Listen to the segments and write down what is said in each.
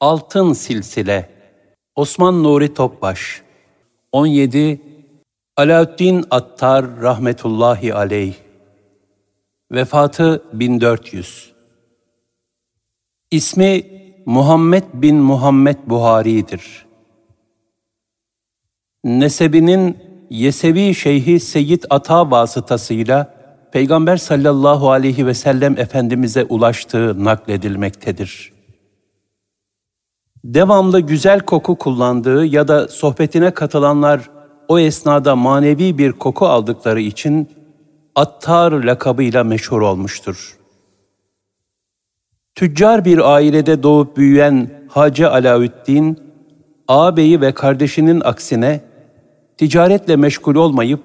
Altın Silsile. Osman Nuri Topbaş. 17 Alaaddin Attar rahmetullahi aleyh. Vefatı 1400 İsmi Muhammed bin Muhammed Buhari'dir. Nesebinin Yesevi Şeyhi Seyyid Ata vasıtasıyla Peygamber sallallahu aleyhi ve sellem Efendimiz'e ulaştığı nakledilmektedir. Devamlı güzel koku kullandığı ya da sohbetine katılanlar o esnada manevi bir koku aldıkları için Attar lakabıyla meşhur olmuştur. Tüccar bir ailede doğup büyüyen Hacı Alaüddin, ağabeyi ve kardeşinin aksine ticaretle meşgul olmayıp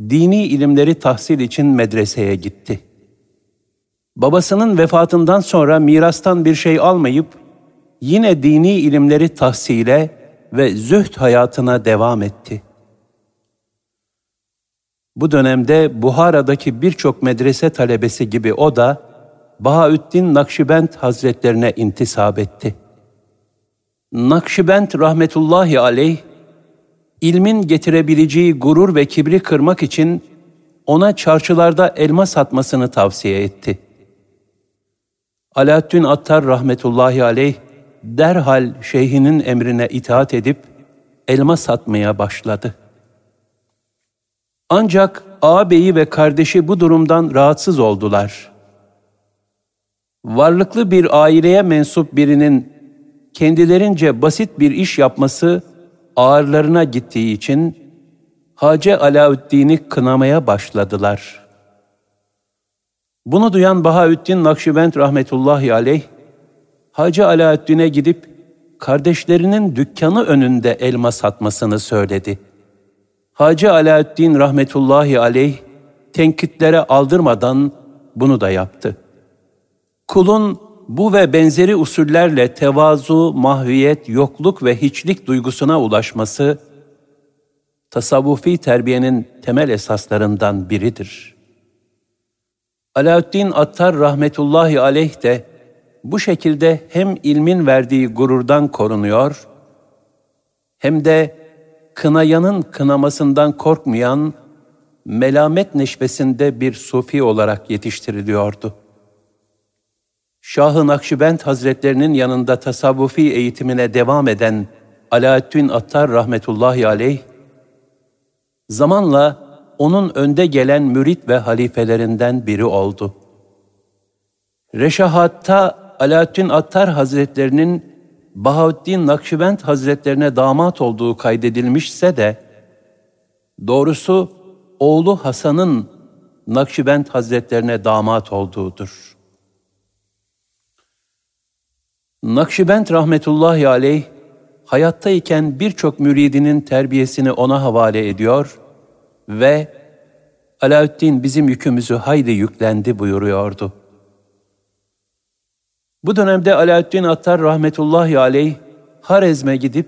dini ilimleri tahsil için medreseye gitti. Babasının vefatından sonra mirastan bir şey almayıp yine dini ilimleri tahsile ve zühd hayatına devam etti. Bu dönemde Buhara'daki birçok medrese talebesi gibi o da Bahaüddin Nakşibend Hazretlerine intisap etti. Nakşibend rahmetullahi aleyh ilmin getirebileceği gurur ve kibri kırmak için ona çarşılarda elma satmasını tavsiye etti. Alaaddin Attar rahmetullahi aleyh derhal şeyhinin emrine itaat edip elma satmaya başladı. Ancak ağabeyi ve kardeşi bu durumdan rahatsız oldular. Varlıklı bir aileye mensup birinin kendilerince basit bir iş yapması ağırlarına gittiği için Hacı Alaüddin'i kınamaya başladılar. Bunu duyan Bahaüddin Nakşibend rahmetullahi aleyh, Hacı Alaüddin'e gidip kardeşlerinin dükkanı önünde elma satmasını söyledi. Hacı Alaüddin rahmetullahi aleyh tenkitlere aldırmadan bunu da yaptı. Kulun bu ve benzeri usullerle tevazu, mahviyet, yokluk ve hiçlik duygusuna ulaşması, tasavvufi terbiyenin temel esaslarından biridir. Alaaddin Attar rahmetullahi aleyh de bu şekilde hem ilmin verdiği gururdan korunuyor, hem de kınayanın kınamasından korkmayan, melamet neşvesinde bir sufi olarak yetiştiriliyordu. Şah-ı Hazretlerinin yanında tasavvufi eğitimine devam eden Alaaddin Attar rahmetullahi aleyh, zamanla onun önde gelen mürit ve halifelerinden biri oldu. Reşahat'ta Alaaddin Attar Hazretlerinin Bahaüddin Nakşibend Hazretlerine damat olduğu kaydedilmişse de, doğrusu oğlu Hasan'ın Nakşibend Hazretlerine damat olduğudur. Nakşibend rahmetullahi aleyh, hayattayken birçok müridinin terbiyesini ona havale ediyor ve Alaaddin bizim yükümüzü haydi yüklendi buyuruyordu. Bu dönemde Alaaddin Attar rahmetullahi aleyh Harezm'e gidip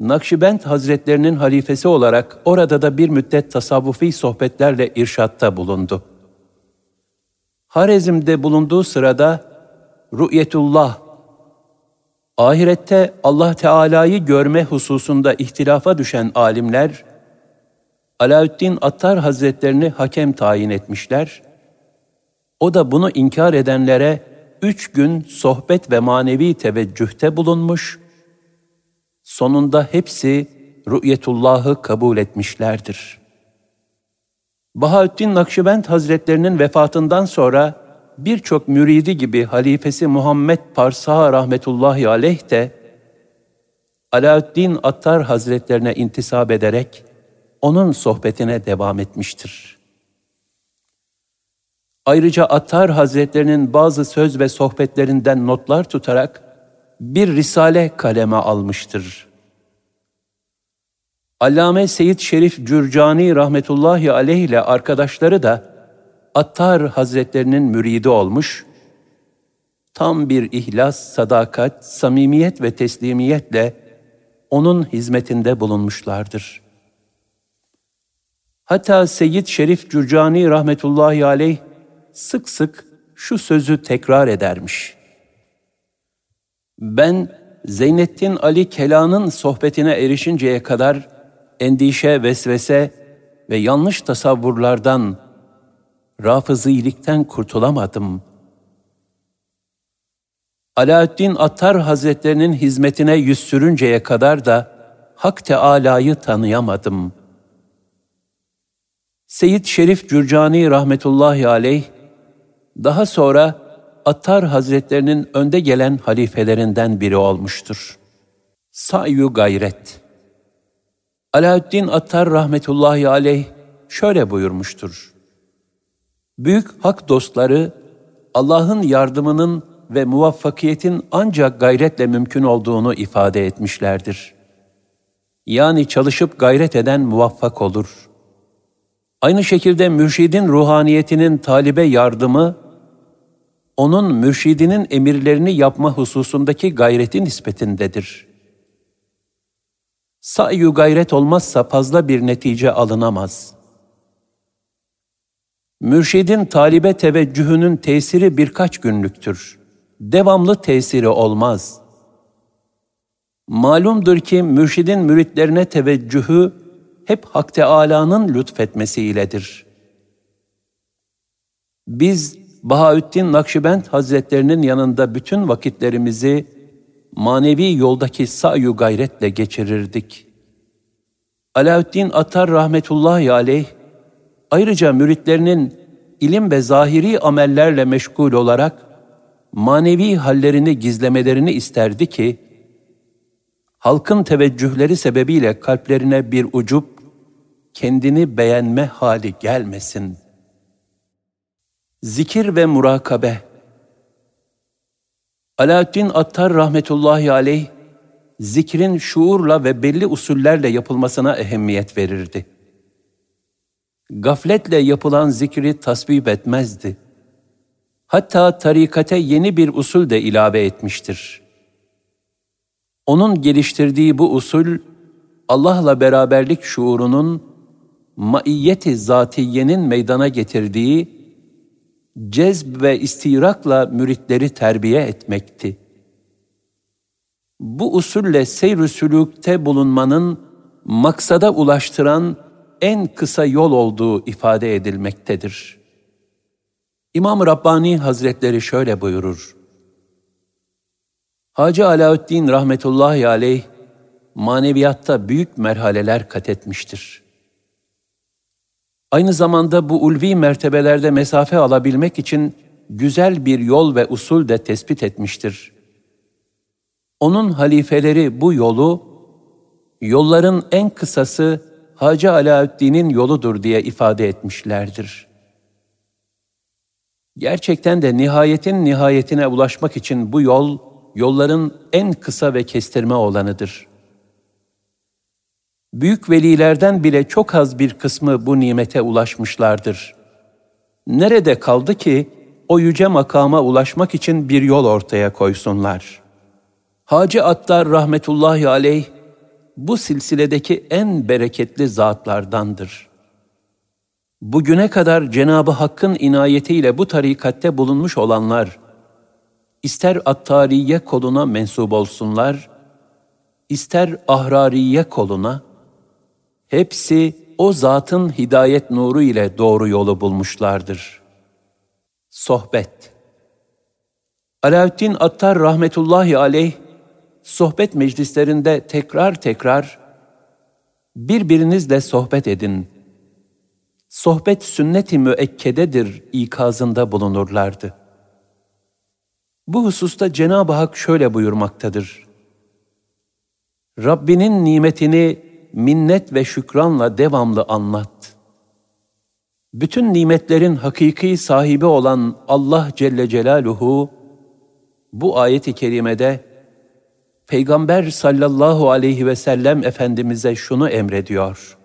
Nakşibend Hazretlerinin halifesi olarak orada da bir müddet tasavvufi sohbetlerle irşatta bulundu. Harezm'de bulunduğu sırada Rü'yetullah Ahirette Allah Teala'yı görme hususunda ihtilafa düşen alimler, Alaüddin Attar Hazretlerini hakem tayin etmişler. O da bunu inkar edenlere üç gün sohbet ve manevi teveccühte bulunmuş, sonunda hepsi rü'yetullahı kabul etmişlerdir. Bahaüddin Nakşibend Hazretlerinin vefatından sonra birçok müridi gibi halifesi Muhammed Parsa rahmetullahi aleyh de Alaaddin Attar Hazretlerine intisap ederek onun sohbetine devam etmiştir. Ayrıca Attar Hazretlerinin bazı söz ve sohbetlerinden notlar tutarak bir risale kaleme almıştır. Allame Seyyid Şerif Cürcani rahmetullahi aleyh ile arkadaşları da Attar Hazretlerinin müridi olmuş, tam bir ihlas, sadakat, samimiyet ve teslimiyetle onun hizmetinde bulunmuşlardır. Hatta Seyyid Şerif Cürcani rahmetullahi aleyh sık sık şu sözü tekrar edermiş. Ben Zeynettin Ali Kela'nın sohbetine erişinceye kadar endişe, vesvese ve yanlış tasavvurlardan, rafızilikten kurtulamadım. Alaaddin Attar Hazretlerinin hizmetine yüz sürünceye kadar da Hak Teâlâ'yı tanıyamadım. Seyyid Şerif Cürcani rahmetullahi aleyh, daha sonra Attar Hazretlerinin önde gelen halifelerinden biri olmuştur. Sa'yu gayret. Alaaddin Attar rahmetullahi aleyh şöyle buyurmuştur. Büyük hak dostları Allah'ın yardımının ve muvaffakiyetin ancak gayretle mümkün olduğunu ifade etmişlerdir. Yani çalışıp gayret eden muvaffak olur. Aynı şekilde mürşidin ruhaniyetinin talibe yardımı, onun mürşidinin emirlerini yapma hususundaki gayreti nispetindedir. Sa'yu gayret olmazsa fazla bir netice alınamaz. Mürşidin talibe teveccühünün tesiri birkaç günlüktür. Devamlı tesiri olmaz. Malumdur ki mürşidin müritlerine teveccühü hep Hak Teâlâ'nın lütfetmesiyledir. Biz Bahaüddin Nakşibend Hazretlerinin yanında bütün vakitlerimizi manevi yoldaki sa'yu gayretle geçirirdik. Alaaddin Atar rahmetullahi aleyh, ayrıca müritlerinin ilim ve zahiri amellerle meşgul olarak manevi hallerini gizlemelerini isterdi ki, halkın teveccühleri sebebiyle kalplerine bir ucup, kendini beğenme hali gelmesin. Zikir ve murakabe Alaaddin Attar rahmetullahi aleyh, zikrin şuurla ve belli usullerle yapılmasına ehemmiyet verirdi. Gafletle yapılan zikri tasvip etmezdi. Hatta tarikate yeni bir usul de ilave etmiştir. Onun geliştirdiği bu usul, Allah'la beraberlik şuurunun maiyeti zatiyenin meydana getirdiği cezb ve istirakla müritleri terbiye etmekti. Bu usulle seyr-ü sülükte bulunmanın maksada ulaştıran en kısa yol olduğu ifade edilmektedir. İmam Rabbani Hazretleri şöyle buyurur. Hacı Alaüddin rahmetullahi aleyh maneviyatta büyük merhaleler kat etmiştir. Aynı zamanda bu ulvi mertebelerde mesafe alabilmek için güzel bir yol ve usul de tespit etmiştir. Onun halifeleri bu yolu, yolların en kısası Hacı Alaüddin'in yoludur diye ifade etmişlerdir. Gerçekten de nihayetin nihayetine ulaşmak için bu yol, yolların en kısa ve kestirme olanıdır. Büyük velilerden bile çok az bir kısmı bu nimete ulaşmışlardır. Nerede kaldı ki o yüce makama ulaşmak için bir yol ortaya koysunlar? Hacı Attar rahmetullahi aleyh bu silsiledeki en bereketli zatlardandır. Bugüne kadar Cenabı Hakk'ın inayetiyle bu tarikatte bulunmuş olanlar, ister Attariye koluna mensup olsunlar, ister Ahrariye koluna, hepsi o zatın hidayet nuru ile doğru yolu bulmuşlardır. Sohbet Alaaddin Attar rahmetullahi aleyh, sohbet meclislerinde tekrar tekrar, birbirinizle sohbet edin. Sohbet sünnet-i müekkededir ikazında bulunurlardı. Bu hususta Cenab-ı Hak şöyle buyurmaktadır. Rabbinin nimetini minnet ve şükranla devamlı anlat. Bütün nimetlerin hakiki sahibi olan Allah Celle Celaluhu bu ayet-i kerimede Peygamber sallallahu aleyhi ve sellem Efendimiz'e şunu emrediyor.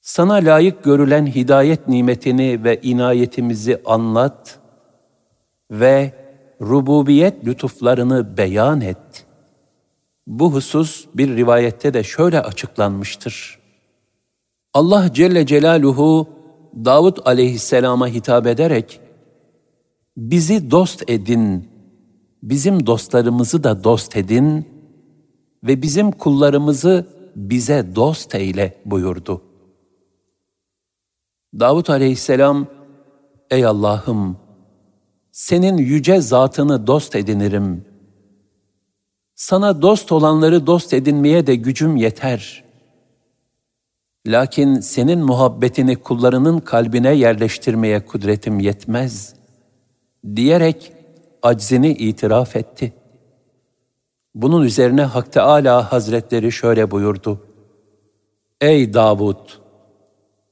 Sana layık görülen hidayet nimetini ve inayetimizi anlat ve rububiyet lütuflarını beyan et.'' Bu husus bir rivayette de şöyle açıklanmıştır. Allah Celle Celaluhu Davud aleyhisselama hitap ederek bizi dost edin, bizim dostlarımızı da dost edin ve bizim kullarımızı bize dost eyle buyurdu. Davut aleyhisselam, Ey Allah'ım, senin yüce zatını dost edinirim. Sana dost olanları dost edinmeye de gücüm yeter. Lakin senin muhabbetini kullarının kalbine yerleştirmeye kudretim yetmez. Diyerek aczini itiraf etti. Bunun üzerine Hak Teâlâ Hazretleri şöyle buyurdu. Ey Davud!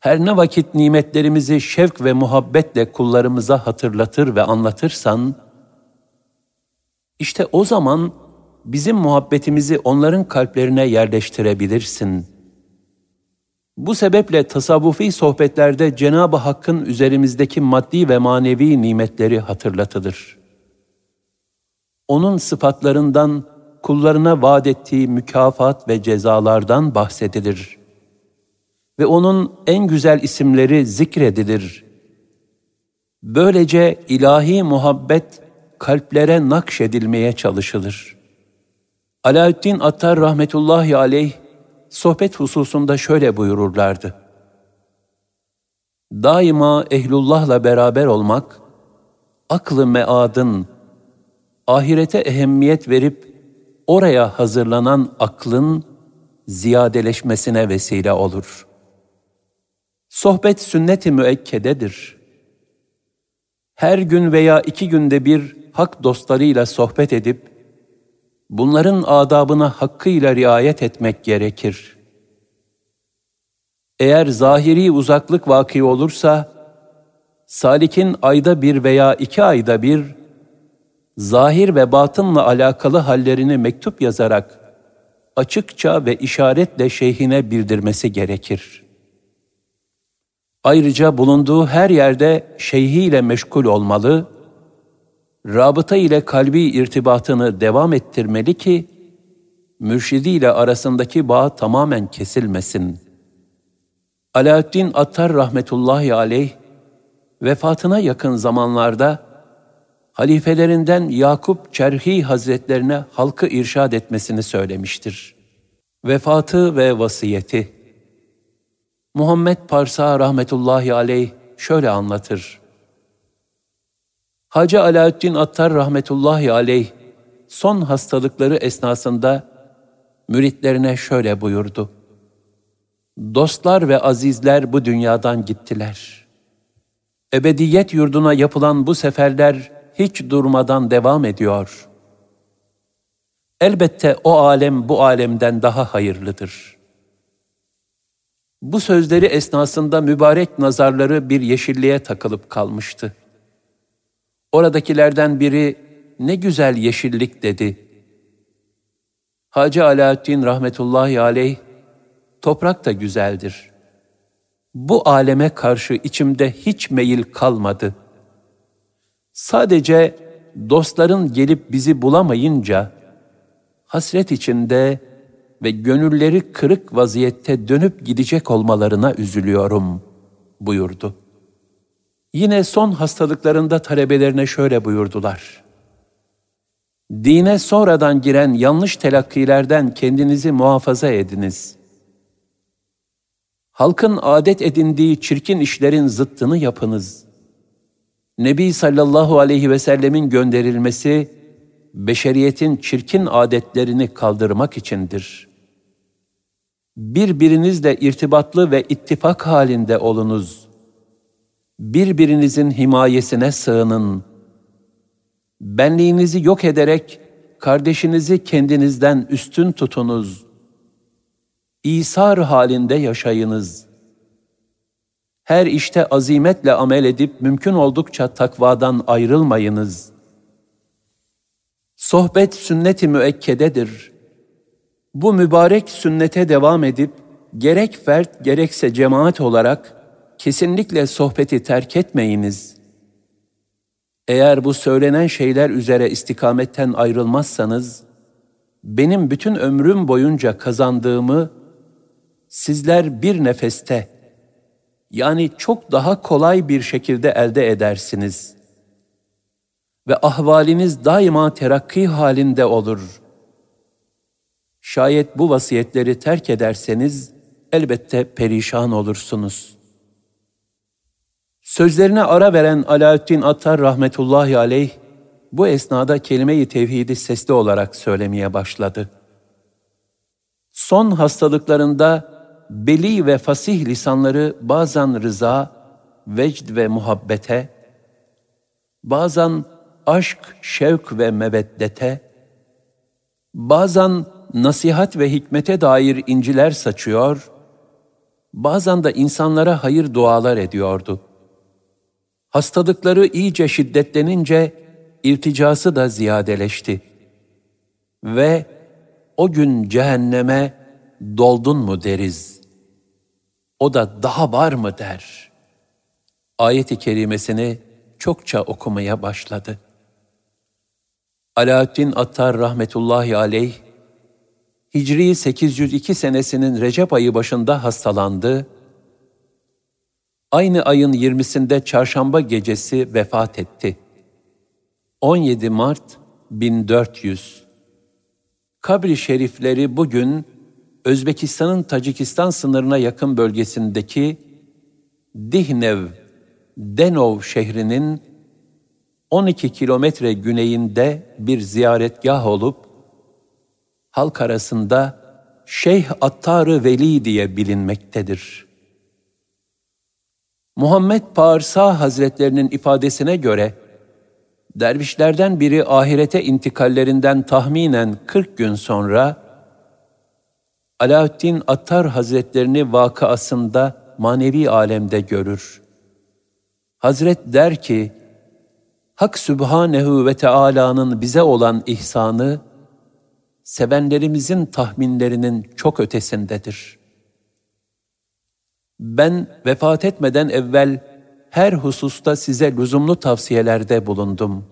Her ne vakit nimetlerimizi şevk ve muhabbetle kullarımıza hatırlatır ve anlatırsan, işte o zaman bizim muhabbetimizi onların kalplerine yerleştirebilirsin. Bu sebeple tasavvufi sohbetlerde Cenab-ı Hakk'ın üzerimizdeki maddi ve manevi nimetleri hatırlatılır. Onun sıfatlarından, kullarına vaat ettiği mükafat ve cezalardan bahsedilir.'' ve onun en güzel isimleri zikredilir. Böylece ilahi muhabbet kalplere nakşedilmeye çalışılır. Alaaddin Attar rahmetullahi aleyh sohbet hususunda şöyle buyururlardı. Daima ehlullahla beraber olmak, aklı meadın, ahirete ehemmiyet verip oraya hazırlanan aklın ziyadeleşmesine vesile olur.'' Sohbet sünnet-i müekkededir. Her gün veya iki günde bir hak dostlarıyla sohbet edip, bunların adabına hakkıyla riayet etmek gerekir. Eğer zahiri uzaklık vaki olursa, salikin ayda bir veya iki ayda bir, zahir ve batınla alakalı hallerini mektup yazarak, açıkça ve işaretle şeyhine bildirmesi gerekir.'' Ayrıca bulunduğu her yerde şeyhiyle meşgul olmalı, rabıta ile kalbi irtibatını devam ettirmeli ki, mürşidiyle arasındaki bağ tamamen kesilmesin. Alaaddin Attar rahmetullahi aleyh, vefatına yakın zamanlarda, halifelerinden Yakup Çerhi Hazretlerine halkı irşad etmesini söylemiştir. Vefatı ve vasiyeti Muhammed Parsa rahmetullahi aleyh şöyle anlatır. Hacı Alaaddin Attar rahmetullahi aleyh son hastalıkları esnasında müritlerine şöyle buyurdu. Dostlar ve azizler bu dünyadan gittiler. Ebediyet yurduna yapılan bu seferler hiç durmadan devam ediyor. Elbette o alem bu alemden daha hayırlıdır.'' Bu sözleri esnasında mübarek nazarları bir yeşilliğe takılıp kalmıştı. Oradakilerden biri ne güzel yeşillik dedi. Hacı Alaaddin rahmetullahi aleyh, toprak da güzeldir. Bu aleme karşı içimde hiç meyil kalmadı. Sadece dostların gelip bizi bulamayınca, hasret içinde ve gönülleri kırık vaziyette dönüp gidecek olmalarına üzülüyorum buyurdu. Yine son hastalıklarında talebelerine şöyle buyurdular. Dine sonradan giren yanlış telakkilerden kendinizi muhafaza ediniz. Halkın adet edindiği çirkin işlerin zıttını yapınız. Nebi sallallahu aleyhi ve sellemin gönderilmesi, beşeriyetin çirkin adetlerini kaldırmak içindir. Birbirinizle irtibatlı ve ittifak halinde olunuz. Birbirinizin himayesine sığının. Benliğinizi yok ederek kardeşinizi kendinizden üstün tutunuz. İsar halinde yaşayınız. Her işte azimetle amel edip mümkün oldukça takvadan ayrılmayınız.'' Sohbet sünnet-i müekkededir. Bu mübarek sünnete devam edip gerek fert gerekse cemaat olarak kesinlikle sohbeti terk etmeyiniz. Eğer bu söylenen şeyler üzere istikametten ayrılmazsanız, benim bütün ömrüm boyunca kazandığımı sizler bir nefeste, yani çok daha kolay bir şekilde elde edersiniz. ve ahvaliniz daima terakki halinde olur. Şayet bu vasiyetleri terk ederseniz elbette perişan olursunuz. Sözlerine ara veren Alaaddin Attar rahmetullahi aleyh bu esnada kelime-i tevhidi sesli olarak söylemeye başladı. Son hastalıklarında beli ve fasih lisanları bazen rıza, vecd ve muhabbete, bazen aşk, şevk ve meveddete, bazen nasihat ve hikmete dair inciler saçıyor, bazen de insanlara hayır dualar ediyordu. Hastalıkları iyice şiddetlenince irticası da ziyadeleşti. Ve o gün cehenneme doldun mu deriz. O da daha var mı der. Ayet-i kerimesini çokça okumaya başladı. Alaaddin Attar rahmetullahi aleyh, Hicri 802 senesinin Recep ayı başında hastalandı. Aynı ayın 20'sinde çarşamba gecesi vefat etti. 17 Mart 1400 Kabri şerifleri bugün Özbekistan'ın Tacikistan sınırına yakın bölgesindeki Dihnev, Denov şehrinin 12 kilometre güneyinde bir ziyaretgah olup, halk arasında Şeyh Attar-ı Veli diye bilinmektedir. Muhammed Parsa Hazretlerinin ifadesine göre, dervişlerden biri ahirete intikallerinden tahminen 40 gün sonra, Alaaddin Attar Hazretlerini vakıasında manevi alemde görür. Hazret der ki, Hak Sübhanehu ve Teala'nın bize olan ihsanı, sevenlerimizin tahminlerinin çok ötesindedir. Ben vefat etmeden evvel her hususta size lüzumlu tavsiyelerde bulundum.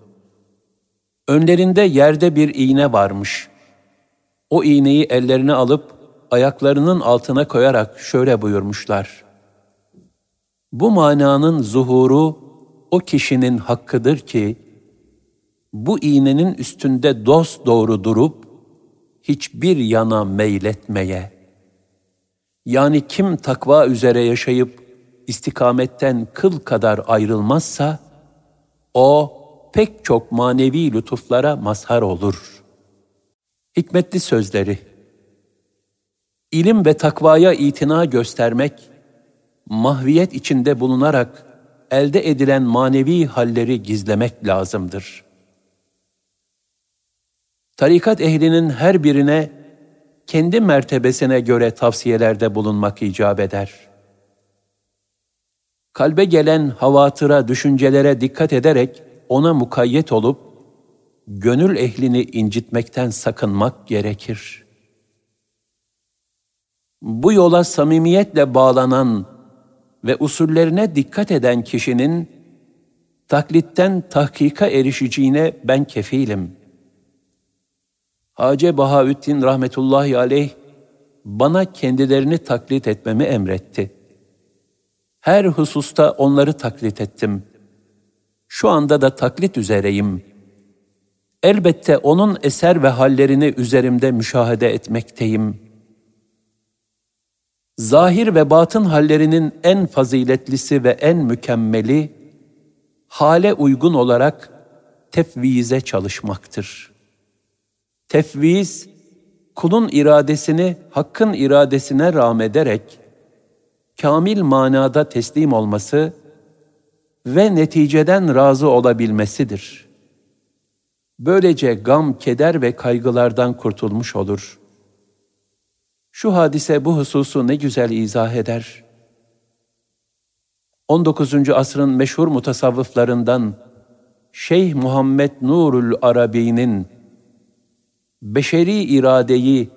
Önlerinde yerde bir iğne varmış. O iğneyi ellerine alıp ayaklarının altına koyarak şöyle buyurmuşlar. Bu mananın zuhuru o kişinin hakkıdır ki, bu iğnenin üstünde dost doğru durup, hiçbir yana meyletmeye. Yani kim takva üzere yaşayıp, istikametten kıl kadar ayrılmazsa, o pek çok manevi lütuflara mazhar olur. Hikmetli sözleri İlim ve takvaya itina göstermek, mahviyet içinde bulunarak elde edilen manevi halleri gizlemek lazımdır. Tarikat ehlinin her birine kendi mertebesine göre tavsiyelerde bulunmak icap eder. Kalbe gelen havatıra, düşüncelere dikkat ederek ona mukayyet olup, gönül ehlini incitmekten sakınmak gerekir. Bu yola samimiyetle bağlanan ve usullerine dikkat eden kişinin taklitten tahkika erişeceğine ben kefilim. Hace Bahaüddin rahmetullahi aleyh bana kendilerini taklit etmemi emretti. Her hususta onları taklit ettim. Şu anda da taklit üzereyim. Elbette onun eser ve hallerini üzerimde müşahede etmekteyim.'' zahir ve batın hallerinin en faziletlisi ve en mükemmeli, hale uygun olarak tefvize çalışmaktır. Tefviz, kulun iradesini hakkın iradesine rağmederek, kamil manada teslim olması ve neticeden razı olabilmesidir. Böylece gam, keder ve kaygılardan kurtulmuş olur.'' Şu hadise bu hususu ne güzel izah eder. 19. asrın meşhur mutasavvıflarından Şeyh Muhammed Nurul Arabi'nin beşeri iradeyi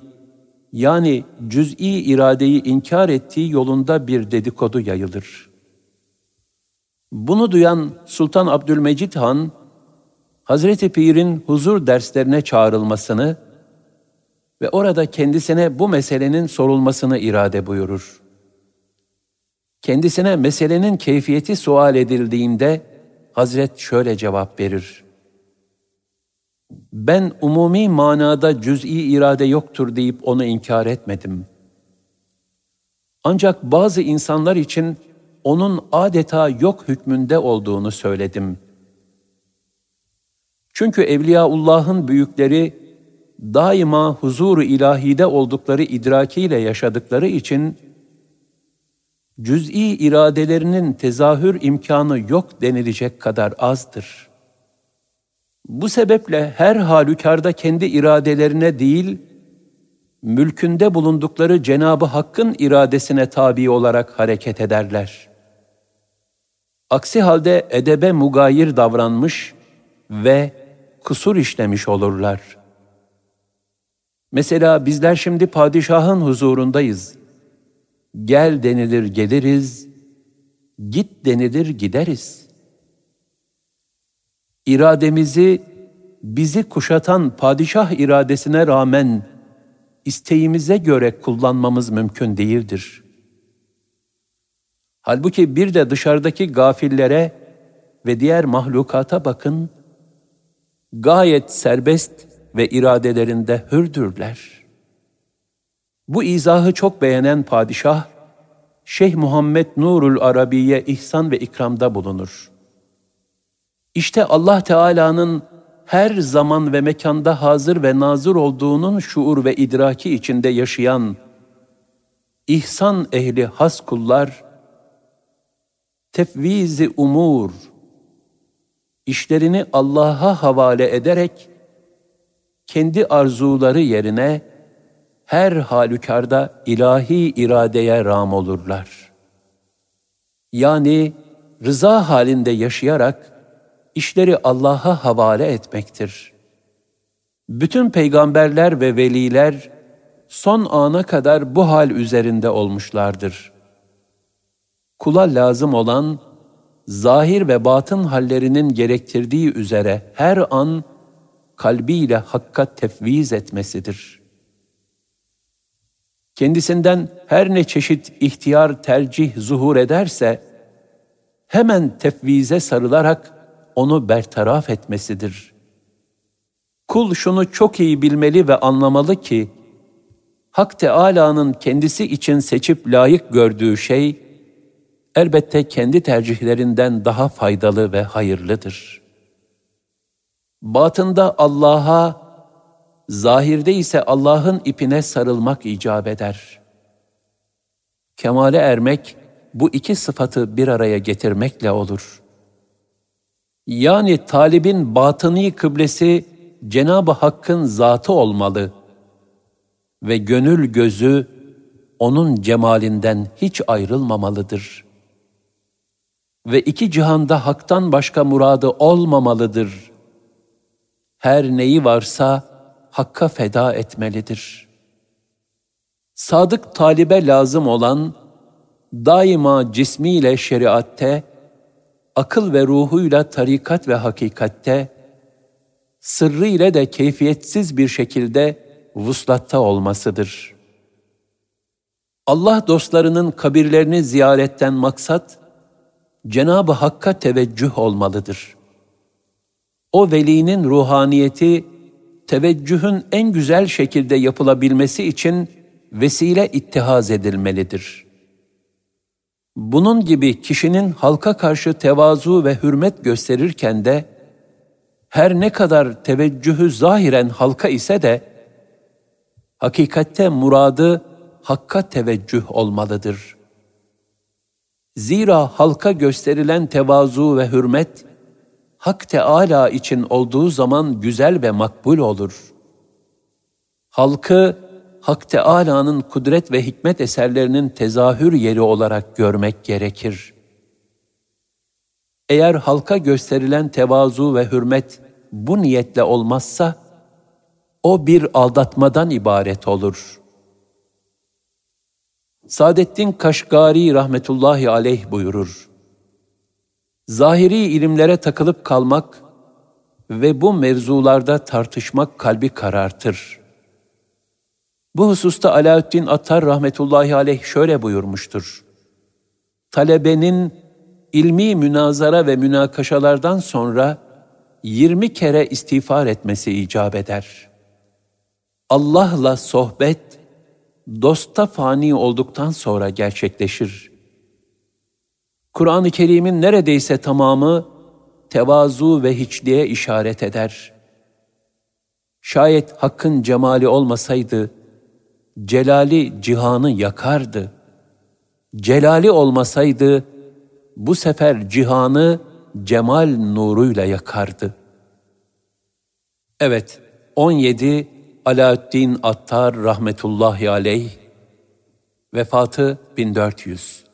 yani cüz'i iradeyi inkar ettiği yolunda bir dedikodu yayılır. Bunu duyan Sultan Abdülmecid Han, Hazreti Pir'in huzur derslerine çağrılmasını ve orada kendisine bu meselenin sorulmasını irade buyurur. Kendisine meselenin keyfiyeti sual edildiğinde Hazret şöyle cevap verir. Ben umumi manada cüz'i irade yoktur deyip onu inkar etmedim. Ancak bazı insanlar için onun adeta yok hükmünde olduğunu söyledim. Çünkü Evliyaullah'ın büyükleri daima huzuru ilahide oldukları idrakiyle yaşadıkları için cüz'i iradelerinin tezahür imkanı yok denilecek kadar azdır. Bu sebeple her halükarda kendi iradelerine değil, mülkünde bulundukları Cenabı Hakk'ın iradesine tabi olarak hareket ederler. Aksi halde edebe mugayir davranmış ve kusur işlemiş olurlar. Mesela bizler şimdi padişahın huzurundayız. Gel denilir geliriz, git denilir gideriz. İrademizi bizi kuşatan padişah iradesine rağmen isteğimize göre kullanmamız mümkün değildir. Halbuki bir de dışarıdaki gafillere ve diğer mahlukata bakın, gayet serbest ve iradelerinde hürdürler. Bu izahı çok beğenen padişah, Şeyh Muhammed Nurul Arabiye ihsan ve ikramda bulunur. İşte Allah Teala'nın her zaman ve mekanda hazır ve nazır olduğunun şuur ve idraki içinde yaşayan ihsan ehli has kullar, tefvizi umur, işlerini Allah'a havale ederek, kendi arzuları yerine her halükarda ilahi iradeye ram olurlar. Yani rıza halinde yaşayarak işleri Allah'a havale etmektir. Bütün peygamberler ve veliler son ana kadar bu hal üzerinde olmuşlardır. Kula lazım olan zahir ve batın hallerinin gerektirdiği üzere her an kalbiyle hakka tefviz etmesidir. Kendisinden her ne çeşit ihtiyar tercih zuhur ederse, hemen tefvize sarılarak onu bertaraf etmesidir. Kul şunu çok iyi bilmeli ve anlamalı ki, Hak Teâlâ'nın kendisi için seçip layık gördüğü şey, elbette kendi tercihlerinden daha faydalı ve hayırlıdır. Batında Allah'a, zahirde ise Allah'ın ipine sarılmak icap eder. Kemale ermek, bu iki sıfatı bir araya getirmekle olur. Yani talibin batıni kıblesi Cenab-ı Hakk'ın zatı olmalı ve gönül gözü onun cemalinden hiç ayrılmamalıdır. Ve iki cihanda haktan başka muradı olmamalıdır. Her neyi varsa Hakk'a feda etmelidir. Sadık talibe lazım olan, daima cismiyle şeriatte, akıl ve ruhuyla tarikat ve hakikatte, sırrı ile de keyfiyetsiz bir şekilde vuslatta olmasıdır. Allah dostlarının kabirlerini ziyaretten maksat, Cenab-ı Hakk'a teveccüh olmalıdır. O velinin ruhaniyeti, teveccühün en güzel şekilde yapılabilmesi için vesile ittihaz edilmelidir.'' Bunun gibi kişinin halka karşı tevazu ve hürmet gösterirken de her ne kadar teveccühü zahiren halka ise de hakikatte muradı hakka teveccüh olmalıdır. Zira halka gösterilen tevazu ve hürmet Hak Teala için olduğu zaman güzel ve makbul olur. Halkı Hak Teâlâ'nın kudret ve hikmet eserlerinin tezahür yeri olarak görmek gerekir. Eğer halka gösterilen tevazu ve hürmet bu niyetle olmazsa, o bir aldatmadan ibaret olur. Saadettin Kaşgari rahmetullahi aleyh buyurur. Zahiri ilimlere takılıp kalmak ve bu mevzularda tartışmak kalbi karartır.'' Bu hususta Alaaddin Attar rahmetullahi aleyh şöyle buyurmuştur. Talebenin ilmi münazara ve münakaşalardan sonra yirmi kere istiğfar etmesi icap eder. Allah'la sohbet, dosta fani olduktan sonra gerçekleşir. Kur'an-ı Kerim'in neredeyse tamamı tevazu ve hiçliğe işaret eder. Şayet hakkın cemali olmasaydı, celali cihanı yakardı. Celali olmasaydı, bu sefer cihanı cemal nuruyla yakardı. Evet, 17 Alaaddin Attar rahmetullahi aleyh, vefatı 1400.